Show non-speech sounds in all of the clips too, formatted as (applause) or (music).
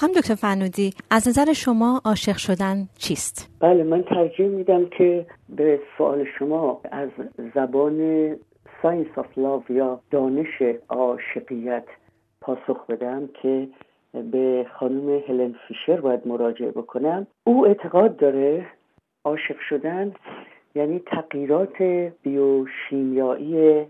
خانم دکتر فرنودی از نظر شما عاشق شدن چیست؟ بله من ترجیح میدم که به سوال شما از زبان science of love یا دانش عاشقیت پاسخ بدم که به خانم هلن فیشر باید مراجعه بکنم او اعتقاد داره عاشق شدن یعنی تغییرات بیوشیمیایی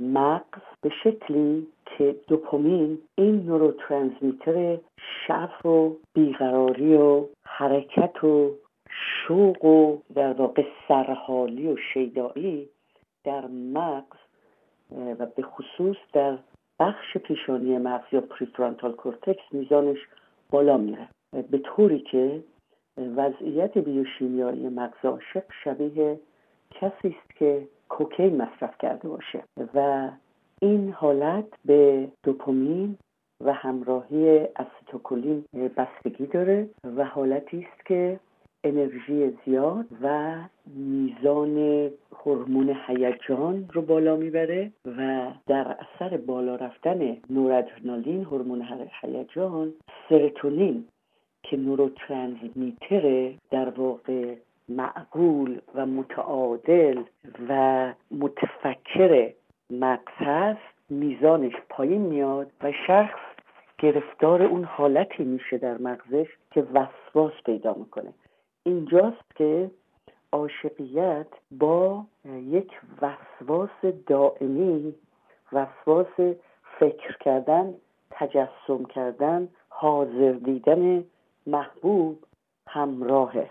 مغز به شکلی که دوپامین این neurotransmitter شعف و بیقراری و حرکت و شوق و در واقع سرحالی و شیدایی در مغز و به خصوص در بخش پیشانی مغز یا prefrontal cortex میزانش بالا میره. به طوری که وضعیت بیوشیمیایی مغز عاشق شبیه کسی است که کوکین مصرف کرده باشه و این حالت به دوپامین و همراهی استوکولین بستگی داره و حالتی است که انرژی زیاد و میزان هورمون هیجان رو بالا می‌بره و در اثر بالا رفتن نورادرنالین هورمون هیجان سرتونین که نوروترانسمیتر در واقع معقول و متعادل و متفکر مغز هست میزانش پایین میاد و شخص گرفتار اون حالتی میشه در مغزش که وسواس پیدا می‌کنه. اینجاست که عاشقیت با یک وسواس دائمی وسواس فکر کردن تجسم کردن حاضر دیدن محبوب همراهه.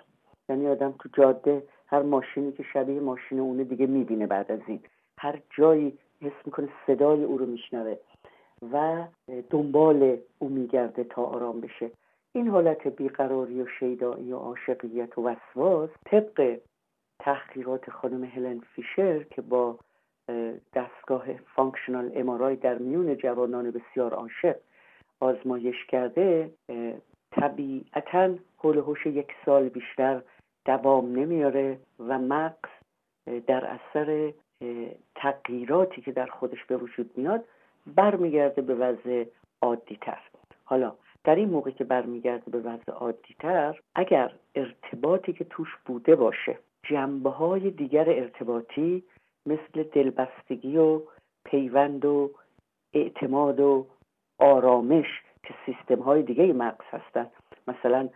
یعنی آدم تو جاده هر ماشینی که شبیه ماشین اونه دیگه می‌بینه بعد از این. هر جایی حس می‌کنه صدای او رو میشنوه و دنبال او میگرده تا آرام بشه. این حالت بیقراری و شیدایی و عاشقیت و وسواس طبق تحقیقات خانم هلن فیشر که با دستگاه functional MRI در میون جوانان بسیار عاشق آزمایش کرده طبیعتا حول هوش یک سال بیشتر دوام نمیاره و مغز در اثر تغییراتی که در خودش به وجود میاد برمیگرده به وضع عادی تر حالا در این موقع که برمیگرده به وضع عادی تر اگر ارتباطی که توش بوده باشه جنبه های دیگر ارتباطی مثل دلبستگی و پیوند و اعتماد و آرامش که سیستم های دیگه مغز هستن مثلا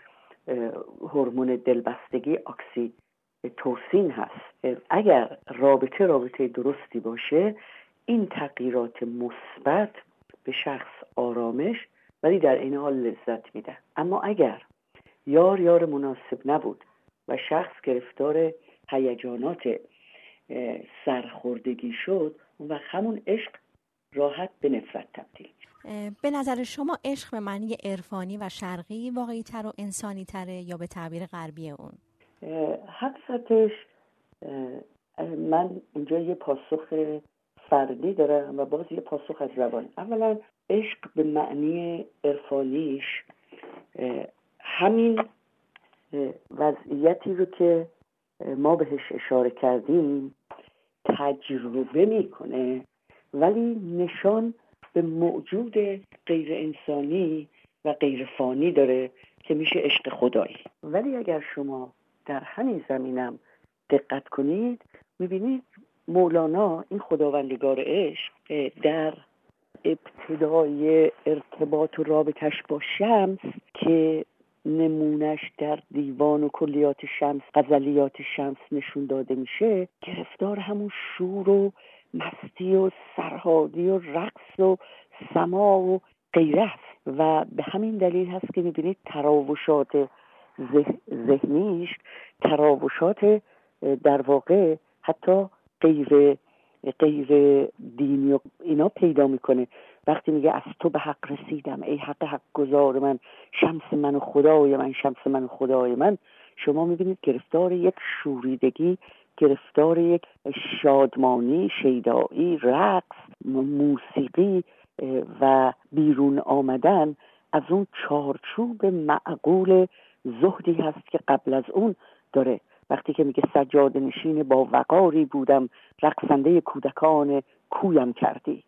هورمون دلبستگی اکسی توسین هست. اگر رابطه رابطه درستی باشه این تغییرات مثبت به شخص آرامش ولی در این حال لذت میده. اما اگر یار یار مناسب نبود و شخص گرفتار هیجانات سرخوردگی شد و همون عشق راحت به نفرت تبدیل به نظر شما عشق به معنی عرفانی و شرقی واقعی تر و انسانی تره یا به تعبیر غربی اون؟ حقیقتش من اینجا یه پاسخ فردی دارم و باز یه پاسخ از زبان اولا عشق به معنی عرفانیش. همین وضعیتی رو که ما بهش اشاره کردیم تجربه می‌کنه ولی نشان به موجود غیر انسانی و غیر فانی داره که میشه عشق خدایی. ولی اگر شما در همین زمینم دقت کنید می‌بینید مولانا این خداوندگار عشق در ابتدای ارتباط و رابطش با شمس که نمونش در دیوان و کلیات شمس غزلیات شمس نشون داده میشه گرفتار همون شور و مستی و سرهادی و رقص و سما و غیره و به همین دلیل هست که می‌بینید تراوشات ذهنیش تراوشات در واقع حتی غیر غیر دینی و اینا پیدا می‌کنه. وقتی میگه از تو به حق رسیدم ای حق حق گذار من شمس من و خدای من شمس من و خدای من شما می‌بینید گرفتار یک شوریدگی گرفتار یک شادمانی شیدایی رقص موسیقی و بیرون آمدن از اون چارچوب معقول زهدی هست که قبل از اون داره. وقتی که میگه سجاده نشین با وقاری بودم رقصنده کودکان کویم کردی.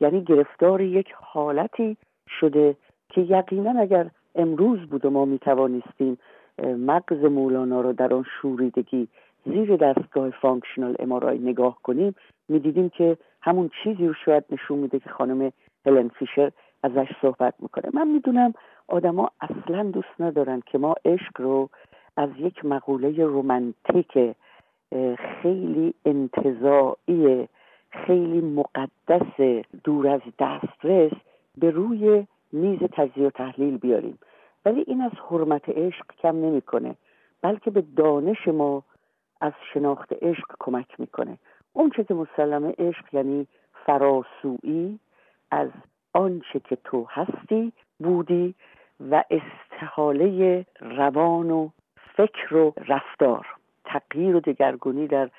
یعنی گرفتار یک حالتی شده که یقینا اگر امروز بود و ما می توانستیم مغز مولانا رو در آن شوریدگی زیر دستگاه functional MRI نگاه کنیم می‌دیدیم که همون چیزی رو شاید نشون میده که خانم هلن فیشر ازش صحبت می‌کنه. من می‌دونم آدما اصلا دوست ندارن که ما عشق رو از یک مقوله رومنتیک خیلی انتظاعی خیلی مقدس دور از دسترس به روی میز تجزیه و تحلیل بیاریم. ولی این از حرمت عشق کم نمی‌کنه بلکه به دانش ما از شناخت عشق کمک می‌کنه. اون چه که مسلمه عشق یعنی فراسویی از آنچه که تو هستی بودی و استحاله روان و فکر و رفتار. تغییر و دگرگونی در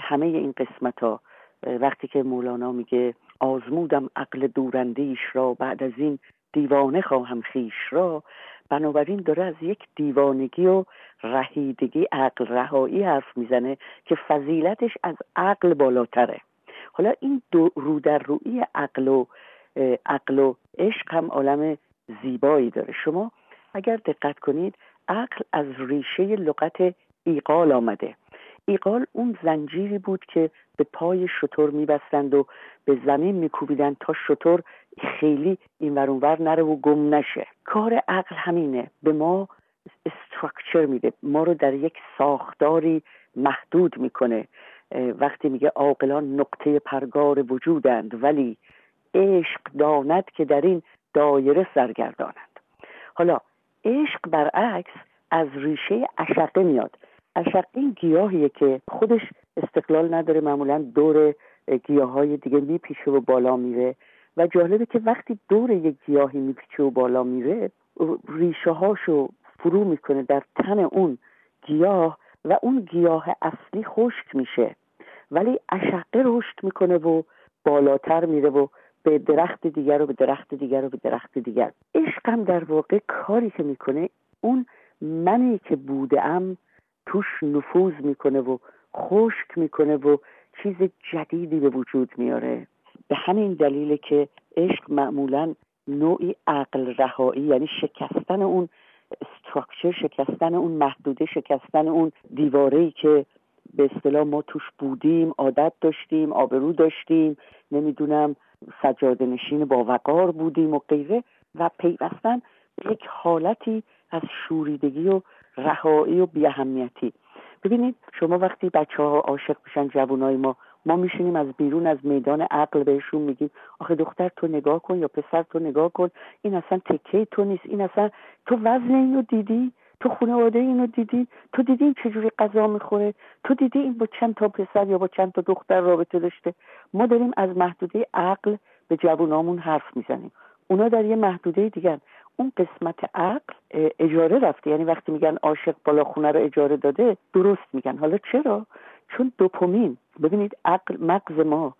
همه این قسمت ها وقتی که مولانا میگه آزمودم عقل دورندیش را بعد از این دیوانه خواهم خیش را. بنابراین داره از یک دیوانگی و رهیدگی عقل رهایی حرف می‌زنه که فضیلتش از عقل بالاتره. حالا این دو رو در روی عقل و عقل و عشق هم عالم زیبایی داره. شما اگر دقت کنید عقل از ریشه لغت ایقال آمده. ایقال اون زنجیری بود که به پای شطور میبستند و به زمین میکوبیدند تا شطور خیلی این ور نره و گم نشه. کار عقل همینه. به ما استراکچر میده. ما رو در یک ساختاری محدود می‌کنه. وقتی میگه عاقلان نقطه پرگار وجودند ولی عشق داند که در این دایره سرگردانند. حالا عشق برعکس از ریشه اشقه میاد. اشقه این گیاهیه که خودش استقلال نداره معمولا دور گیاه های دیگه میپیشه و بالا میره. و جالبه که وقتی دور یک گیاهی میپیچه و بالا میره ریشه هاشو فرو می‌کنه در تن اون گیاه و اون گیاه اصلی خشک میشه. ولی اشقه رشد می‌کنه و بالاتر میره و به درخت دیگر و به درخت دیگر و به درخت دیگر. عشق هم در واقع کاری که می‌کنه اون منی که بودم توش نفوذ می‌کنه و خشک می‌کنه و چیز جدیدی به وجود میاره. به همین دلیل که عشق معمولا نوعی عقل رهایی یعنی شکستن اون استراکچر شکستن اون محدوده شکستن اون دیواره که به اصطلاح ما توش بودیم عادت داشتیم آبرو داشتیم نمی‌دونم سجاده نشین با وقار بودیم و غیره و پیوستن یک حالتی از شوریدگی و رهایی و بیاهمیتی. ببینید شما وقتی بچه ها عاشق میشن جوانای ما ما میشینیم از بیرون از میدان عقل بهشون میگیم آخه دختر تو نگاه کن یا پسر تو نگاه کن این اصلا تکه تو نیست این اصلا تو وزن اینو دیدی؟ تو خانواده اینو دیدی؟ تو دیدی این چجوری غذا می‌خوره؟ تو دیدی این با چند تا پسر یا با چند تا دختر رابطه داشته؟ ما داریم از محدوده عقل به جوانامون حرف می‌زنیم. اونا در یه محدوده دیگر. اون قسمت عقل اجاره رفته. یعنی وقتی میگن عاشق بالا خونه رو اجاره داده درست میگن. حالا چرا؟ چون دوپامین. ببینید عقل مغز ما.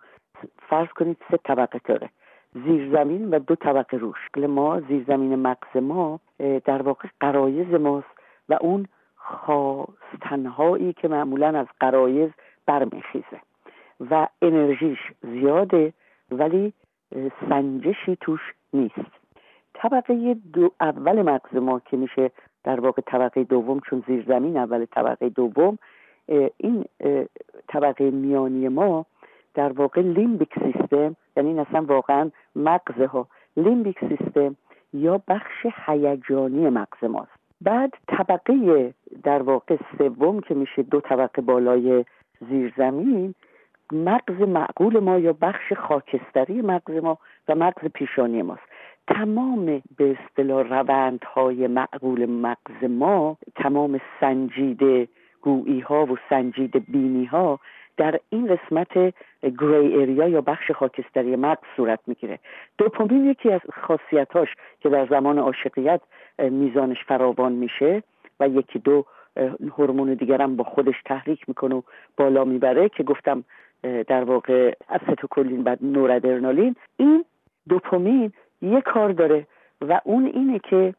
فرض کنید سه طبقه داره. زیرزمین و دو طبقه روش ما زیرزمین مغز ما در واقع قرایز ماست. و اون خواستنهایی که معمولا از قرایز برمیخیزه. و انرژیش زیاده ولی سنجشی توش نیست. طبقه دو اول مغز ما که میشه در واقع طبقه دوم چون زیرزمین اول طبقه دوم این طبقه میانی ما در واقع لیمبیک سیستم یعنی این اصلا واقعا مغز ها لیمبیک سیستم یا بخش هیجانی مغز ماست. بعد طبقه در واقع سوم که میشه دو طبقه بالای زیرزمین مغز معقول ما یا بخش خاکستری مغز ما و مغز پیشانی ماست. تمام به اصطلاح روندهای معقول مغز ما تمام سنجیده گویی ها و سنجیده بینی ها در این قسمت گری اریا یا بخش خاکستری مغز صورت می‌گیره. دوپامین یکی از خاصیتاش که در زمان عاشقیت میزانش فراوان میشه و یکی دو هورمون هم با خودش تحریک می‌کنه و بالا می‌بره که گفتم در واقع استوکولین بعد نورادرنالین. این دوپامین یه کار داره و اون اینه که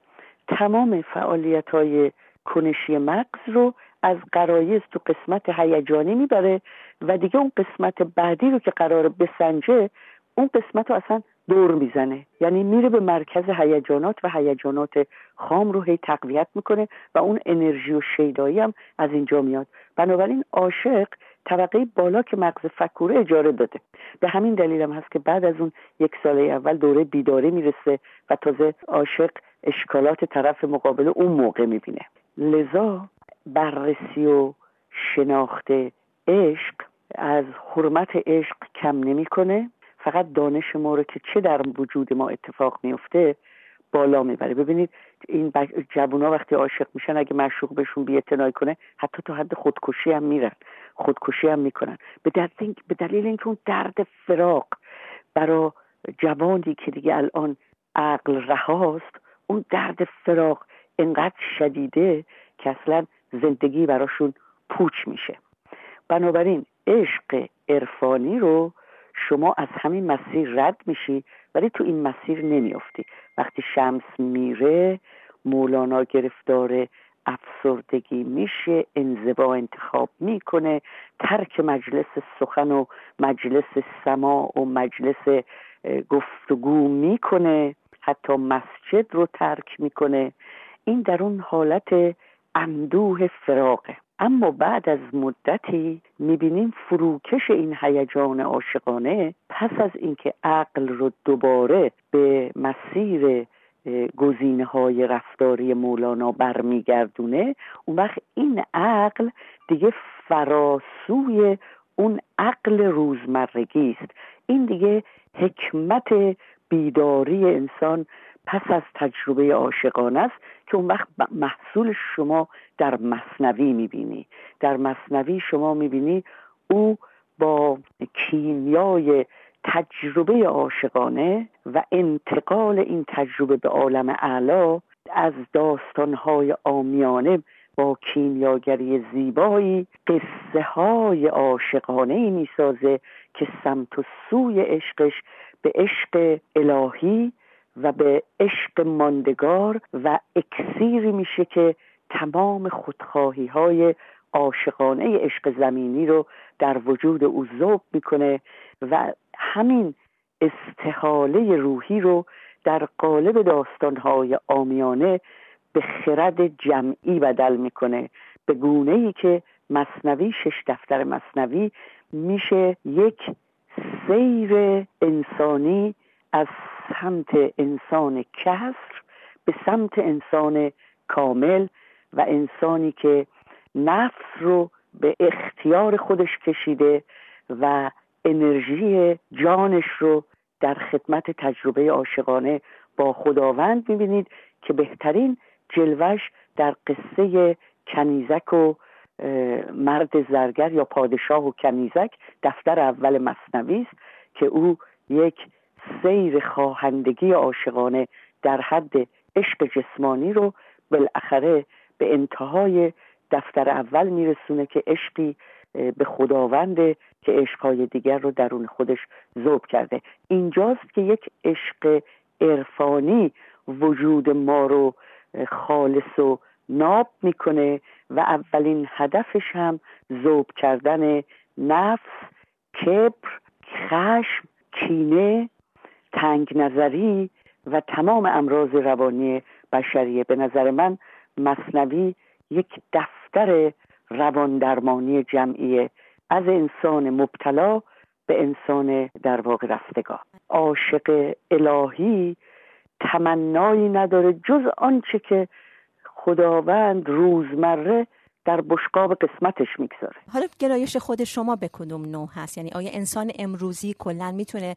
تمام فعالیت های کنشی مغز رو از قرایز تو قسمت هیجانی می‌بره و دیگه اون قسمت بعدی رو که قرار بسنجه اون قسمت رو اصلا دور می‌زنه. یعنی میره به مرکز هیجانات و هیجانات خام رو هی تقویت می‌کنه و اون انرژی و شیدایی هم از اینجا میاد. بنابراین عاشق طبقه بالا که مغز فکوره اجاره داده. به همین دلیل هم هست که بعد از اون یک ساله اول دوره بیداری می‌رسه و تازه عاشق اشکالات طرف مقابل اون موقع می‌بینه. لذا بررسی و شناخت عشق از حرمت عشق کم نمی‌کنه. فقط دانش ما رو که چه در وجود ما اتفاق میفته بالا می‌بره. ببینید این جوونا وقتی عاشق میشن اگه مشروق بهشون بی کنه حتی تا حد خودکشی هم میرن. خودکشی هم می‌کنن. به دلیل, به دلیل اینکه اون درد فراق برا جوانی که دیگه الان عقل رهاست اون درد فراق انقدر شدیده که اصلا زندگی براشون پوچ میشه. بنابراین عشق عرفانی رو شما از همین مسیر رد میشی ولی تو این مسیر نمیافتی. وقتی شمس میره مولانا گرفتار افسردگی میشه انزوا انتخاب می‌کنه ترک مجلس سخن و مجلس سما و مجلس گفتگو می‌کنه حتی مسجد رو ترک می‌کنه. این در اون حالت اندوه فراقه اما بعد از مدتی می‌بینیم فروکش این هیجان عاشقانه پس از اینکه عقل رو دوباره به مسیر گزینه های رفتاری مولانا برمیگردونه اون وقت این عقل دیگه فراسوی اون عقل روزمرگی است. این دیگه حکمت بیداری انسان پس از تجربه عاشقانه است. که اون وقت محصول شما در مصنوی می‌بینی. در مصنوی شما می‌بینی او با کیمیای تجربه عاشقانه و انتقال این تجربه به عالم اعلا از داستانهای آمیانه با کیمیاگری زیبایی قصه های عاشقانه ای که سمت و سوی عشقش به عشق الهی و به عشق ماندگار و اکسیری میشه که تمام خودخواهی های عاشقانه عشق زمینی رو در وجود او ذوب می‌کنه و همین استحاله روحی رو در قالب داستانهای آمیانه به خرد جمعی بدل می‌کنه. به گونه ای که مصنوی شش دفتر مصنوی میشه یک سیر انسانی از سمت انسان کسر به سمت انسان کامل و انسانی که نفس رو به اختیار خودش کشیده و انرژی جانش رو در خدمت تجربه عاشقانه با خداوند می‌بینید که بهترین جلوش در قصه کنیزک و مرد زرگر یا پادشاه و کنیزک دفتر اول مصنوی است که او یک سیر خواهندگی عاشقانه در حد عشق جسمانی رو بالاخره به انتهای دفتر اول میرسونه که عشقی به خداونده که عشقهای دیگر رو درون خودش ذوب کرده. اینجاست که یک عشق عرفانی وجود ما رو خالص و ناب می‌کنه و اولین هدفش هم ذوب کردن نفس کبر خشم کینه تنگ نظری و تمام امراض روانی بشریه به نظر من مصنوی یک دفتر روان درمانی جمعیه. از انسان مبتلا به انسان در واقع رفتگاه. عاشق الهی تمنایی نداره جز آنچه که خداوند روزمره در بشقاب قسمتش می‌گذاره. حالا گرایش خود شما به کدوم نوع هست؟ یعنی آیا انسان امروزی کلا می‌تونه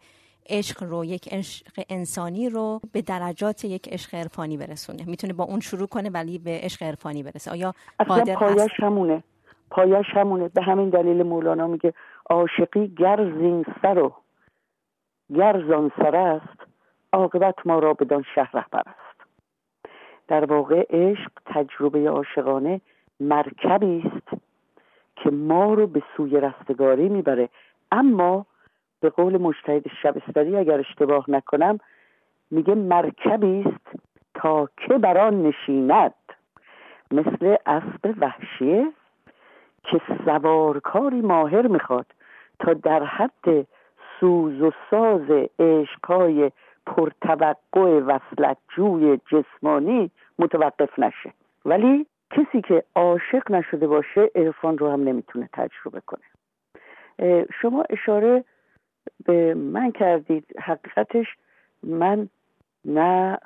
عشق رو یک عشق انسانی رو به درجات یک عشق عرفانی برسونه. می‌تونه با اون شروع کنه ولی به عشق عرفانی برسه. آیا قادر پایش همونه. پایش همونه. به همین دلیل مولانا میگه عاشقی گر زین سر و گر زان سر است عاقبت ما را بدان شهر رهبر است. در واقع عشق تجربه عاشقانه مرکبی است که ما رو به سوی رستگاری می‌بره. اما به قول مجتهد شبستری اگر اشتباه نکنم میگه مرکبی است تا که بر آن نشیند. مثل اسب وحشیه که سوارکاری ماهر می‌خواد تا در حد سوز و ساز عشقهای پرتوقع وصلت جوی جسمانی متوقف نشه. ولی کسی که عاشق نشده باشه عرفان رو هم نمی‌تونه تجربه کنه. شما اشاره به من کردید حقیقتش من نه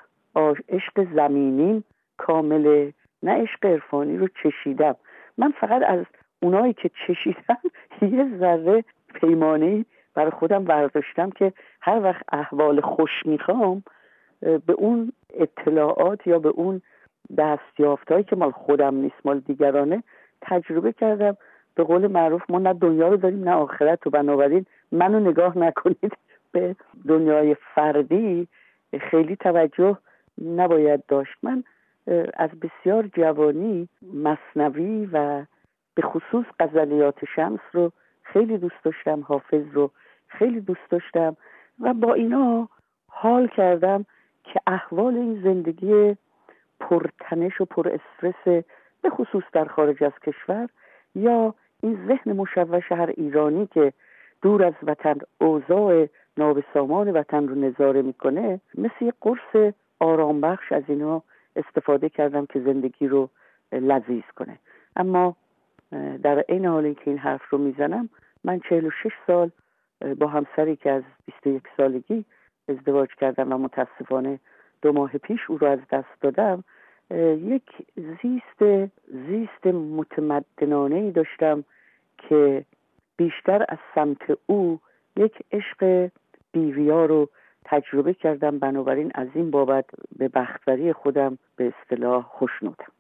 عشق زمینیم کامله نه عشق عرفانی رو چشیدم. من فقط از اونایی که چشیدم (laughs) یه ذره پیمانه برای خودم برداشتم که هر وقت احوال خوش می‌خوام به اون اطلاعات یا به اون دستیافتهایی که مال خودم نیست مال دیگرانه تجربه کردم. به قول معروف ما نه دنیا رو داریم نه آخرت و بنابراین منو نگاه نکنید به دنیای فردی خیلی توجه نباید داشت. من از بسیار جوانی مصنوی و به خصوص غزلیات شمس رو خیلی دوست داشتم حافظ رو خیلی دوست داشتم و با اینا حال کردم که احوال این زندگی پرتنش و پر استرس به خصوص در خارج از کشور یا این ذهن مشوش هر ایرانی که دور از وطن اوضاع نابسامان وطن رو نظاره می‌کنه مثل یه قرص آرام بخش از اینا استفاده کردم که زندگی رو لذیذ کنه. اما در این حال که این حرف رو می‌زنم من 46 سال با همسری که از 21 سالگی ازدواج کردم و متاسفانه دو ماه پیش او رو از دست دادم. یک زیست زیست متمدنانه ای داشتم که بیشتر از سمت او یک عشق بیویا رو تجربه کردم. بنابراین از این بابت به بختوری خودم به اصطلاح خوشنودم